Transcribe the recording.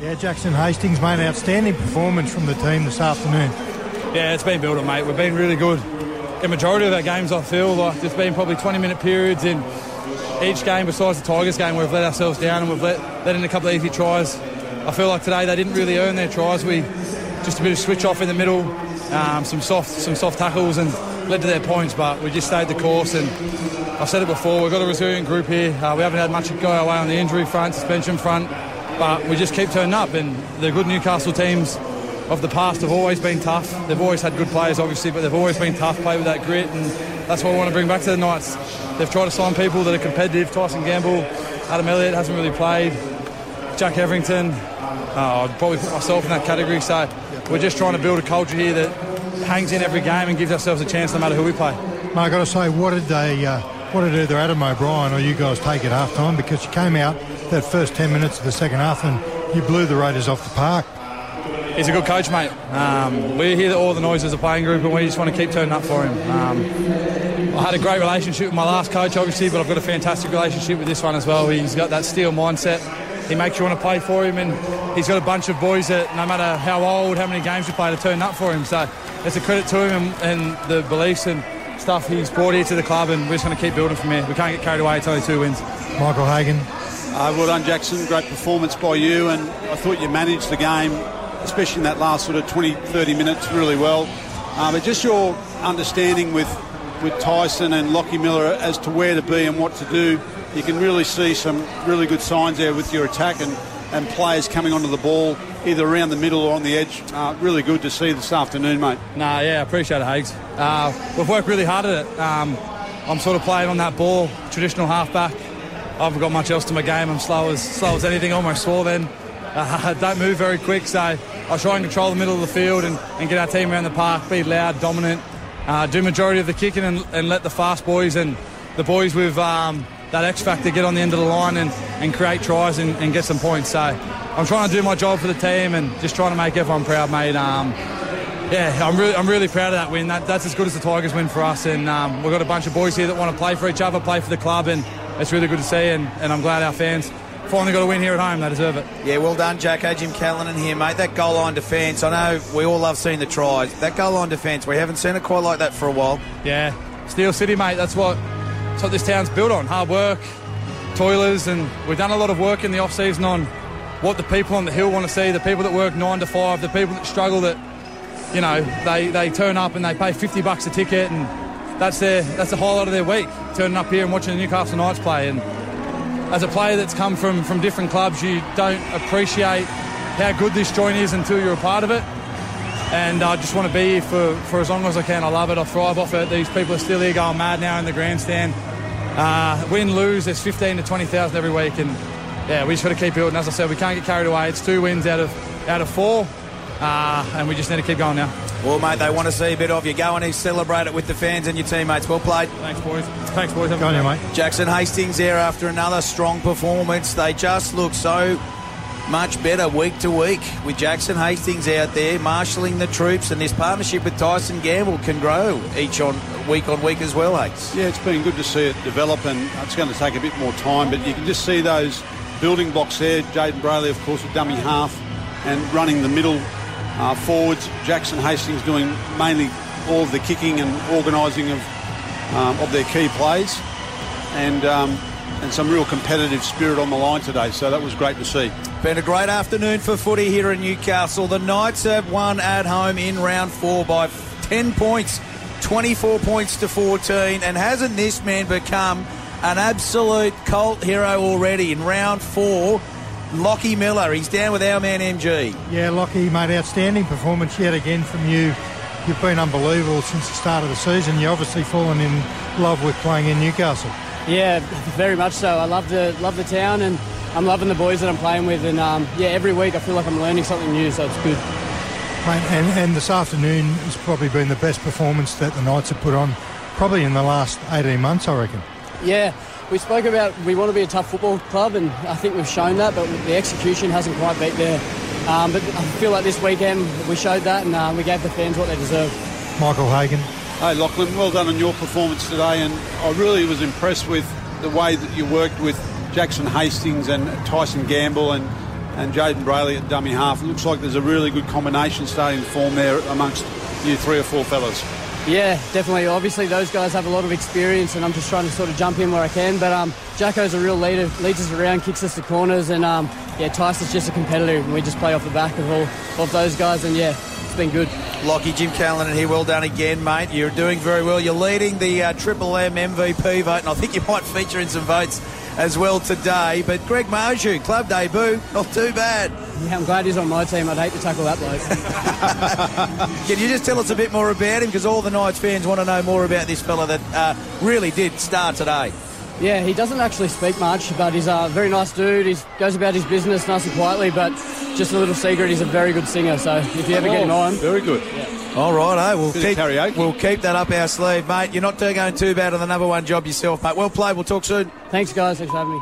Yeah, Jackson Hastings made an outstanding performance from the team this afternoon. Yeah, it's been building, mate. We've been really good. The majority of our games, I feel like there's been probably 20 minute periods in each game, besides the Tigers game, where we've let ourselves down and we've let, let in a couple of easy tries. I feel like today they didn't really earn their tries. We just a bit of switch off in the middle, um, some soft some soft tackles and led to their points, but we just stayed the course. And I've said it before, we've got a resilient group here. Uh, we haven't had much go our way on the injury front, suspension front, but we just keep turning up. And the good Newcastle teams of the past have always been tough. They've always had good players, obviously, but they've always been tough, play with that grit, and that's what we want to bring back to the Knights. They've tried to sign people that are competitive. Tyson Gamble, Adam Elliott hasn't really played. Jack Hetherington, uh, I'd probably put myself in that category. So we're just trying to build a culture here that hangs in every game and gives ourselves a chance no matter who we play. Mate, i got to say, what did they, uh, what did either Adam O'Brien or you guys take at half time? Because you came out that first 10 minutes of the second half and you blew the Raiders off the park. He's a good coach, mate. Um, we hear all the noise as a playing group and we just want to keep turning up for him. Um, I had a great relationship with my last coach, obviously, but I've got a fantastic relationship with this one as well. He's got that steel mindset. He makes you want to play for him, and he's got a bunch of boys that, no matter how old, how many games you play, to turn up for him. So it's a credit to him and, and the beliefs and stuff he's brought here to the club, and we're just going to keep building from here. We can't get carried away. It's only two wins. Michael Hagan. Uh, well done, Jackson. Great performance by you, and I thought you managed the game, especially in that last sort of 20, 30 minutes, really well. Uh, but just your understanding with with Tyson and Lachie Miller as to where to be and what to do, you can really see some really good signs there with your attack and, and players coming onto the ball either around the middle or on the edge. Uh, really good to see this afternoon, mate. Nah, yeah, I appreciate it, Hags. Uh, we've worked really hard at it. Um, I'm sort of playing on that ball, traditional halfback. I haven't got much else to my game. I'm slow as slow as anything. Almost swore then. Uh, don't move very quick, so I try and control the middle of the field and, and get our team around the park, be loud, dominant, uh, do majority of the kicking and, and, let the fast boys and the boys with um, that X factor get on the end of the line and, and create tries and, and, get some points. So I'm trying to do my job for the team and just trying to make everyone proud, mate. Um, yeah, I'm really, I'm really proud of that win. That, that's as good as the Tigers win for us. And um, we've got a bunch of boys here that want to play for each other, play for the club, and it's really good to see. And, and I'm glad our fans finally got a win here at home. They deserve it. Yeah, well done, Jacko. Jim Callanan here, mate. That goal line defence, I know we all love seeing the tries. That goal line defence, we haven't seen it quite like that for a while. Yeah, Steel City, mate. That's what, what this town's built on. Hard work, toilers, and we've done a lot of work in the off-season on what the people on the hill want to see, the people that work nine to five, the people that struggle that, you know, they, they turn up and they pay 50 bucks a ticket and that's their that's the highlight of their week, turning up here and watching the Newcastle Knights play. And as a player that's come from, from different clubs, you don't appreciate how good this joint is until you're a part of it. And I just want to be here for, for as long as I can. I love it. I thrive off it. These people are still here going mad now in the grandstand. Uh, win, lose, there's 15 to 20,000 every week. And yeah, we just got to keep building. As I said, we can't get carried away. It's two wins out of, out of four. Uh, and we just need to keep going now. Well, mate, they want to see a bit of you. Go and celebrate it with the fans and your teammates. Well played. Thanks, boys. Thanks, boys. Have Go on, you, mate. Jackson Hastings there after another strong performance. They just look so much better week to week with Jackson Hastings out there marshalling the troops, and this partnership with Tyson Gamble can grow each on week on week as well, Hakes. Yeah, it's been good to see it develop, and it's going to take a bit more time, but you can just see those building blocks there. Jayden Brailey, of course, with dummy half and running the middle uh, forwards. Jackson Hastings doing mainly all of the kicking and organising of um, of their key plays, and um, and some real competitive spirit on the line today. So that was great to see. Been a great afternoon for footy here in Newcastle. The Knights have won at home in round four by 10 points, 24 points to 14, and hasn't this man become an absolute cult hero already in round four? Lachie Miller. He's down with our man MG. Yeah, Lachie made outstanding performance yet again from you. You've been unbelievable since the start of the season. You've obviously fallen in love with playing in Newcastle. Yeah, very much so. I love the love the town, and I'm loving the boys that I'm playing with. And um, yeah, every week I feel like I'm learning something new, so it's good. Mate, and, and this afternoon has probably been the best performance that the Knights have put on, probably in the last 18 months, I reckon. Yeah, we spoke about we want to be a tough football club, and I think we've shown that, but the execution hasn't quite beat there. Um, but I feel like this weekend we showed that, and uh, we gave the fans what they deserve. Michael Hagan. Hey, Lachlan, well done on your performance today, and I really was impressed with the way that you worked with Jackson Hastings and Tyson Gamble and and Jayden Brailey at dummy half. It looks like there's a really good combination starting to form there amongst you three or four fellas. Yeah, definitely. Obviously, those guys have a lot of experience, and I'm just trying to sort of jump in where I can. But um, Jacko's a real leader, leads us around, kicks us to corners, and um, yeah, Tyson's just a competitor, and we just play off the back of all of those guys, and yeah, it's been good. Lachie, Jim Callanan here. Well done again, mate. You're doing very well. You're leading the uh, Triple M MVP vote, and I think you might feature in some votes as well today. But Greg Marzhew, club debut, not too bad. Yeah, I'm glad he's on my team. I'd hate to tackle that bloke. Can you just tell us a bit more about him? Because all the Knights fans want to know more about this fella that uh, really did start today. Yeah, he doesn't actually speak much, but he's a very nice dude. He goes about his business nice and quietly, but just a little secret, he's a very good singer. So if you ever get him on, Very good. All right, eh? We'll Bit keep, karaoke. we'll keep that up our sleeve, mate. You're not going too bad on the number one job yourself, mate. Well played. We'll talk soon. thanks guys. Thanks for having me.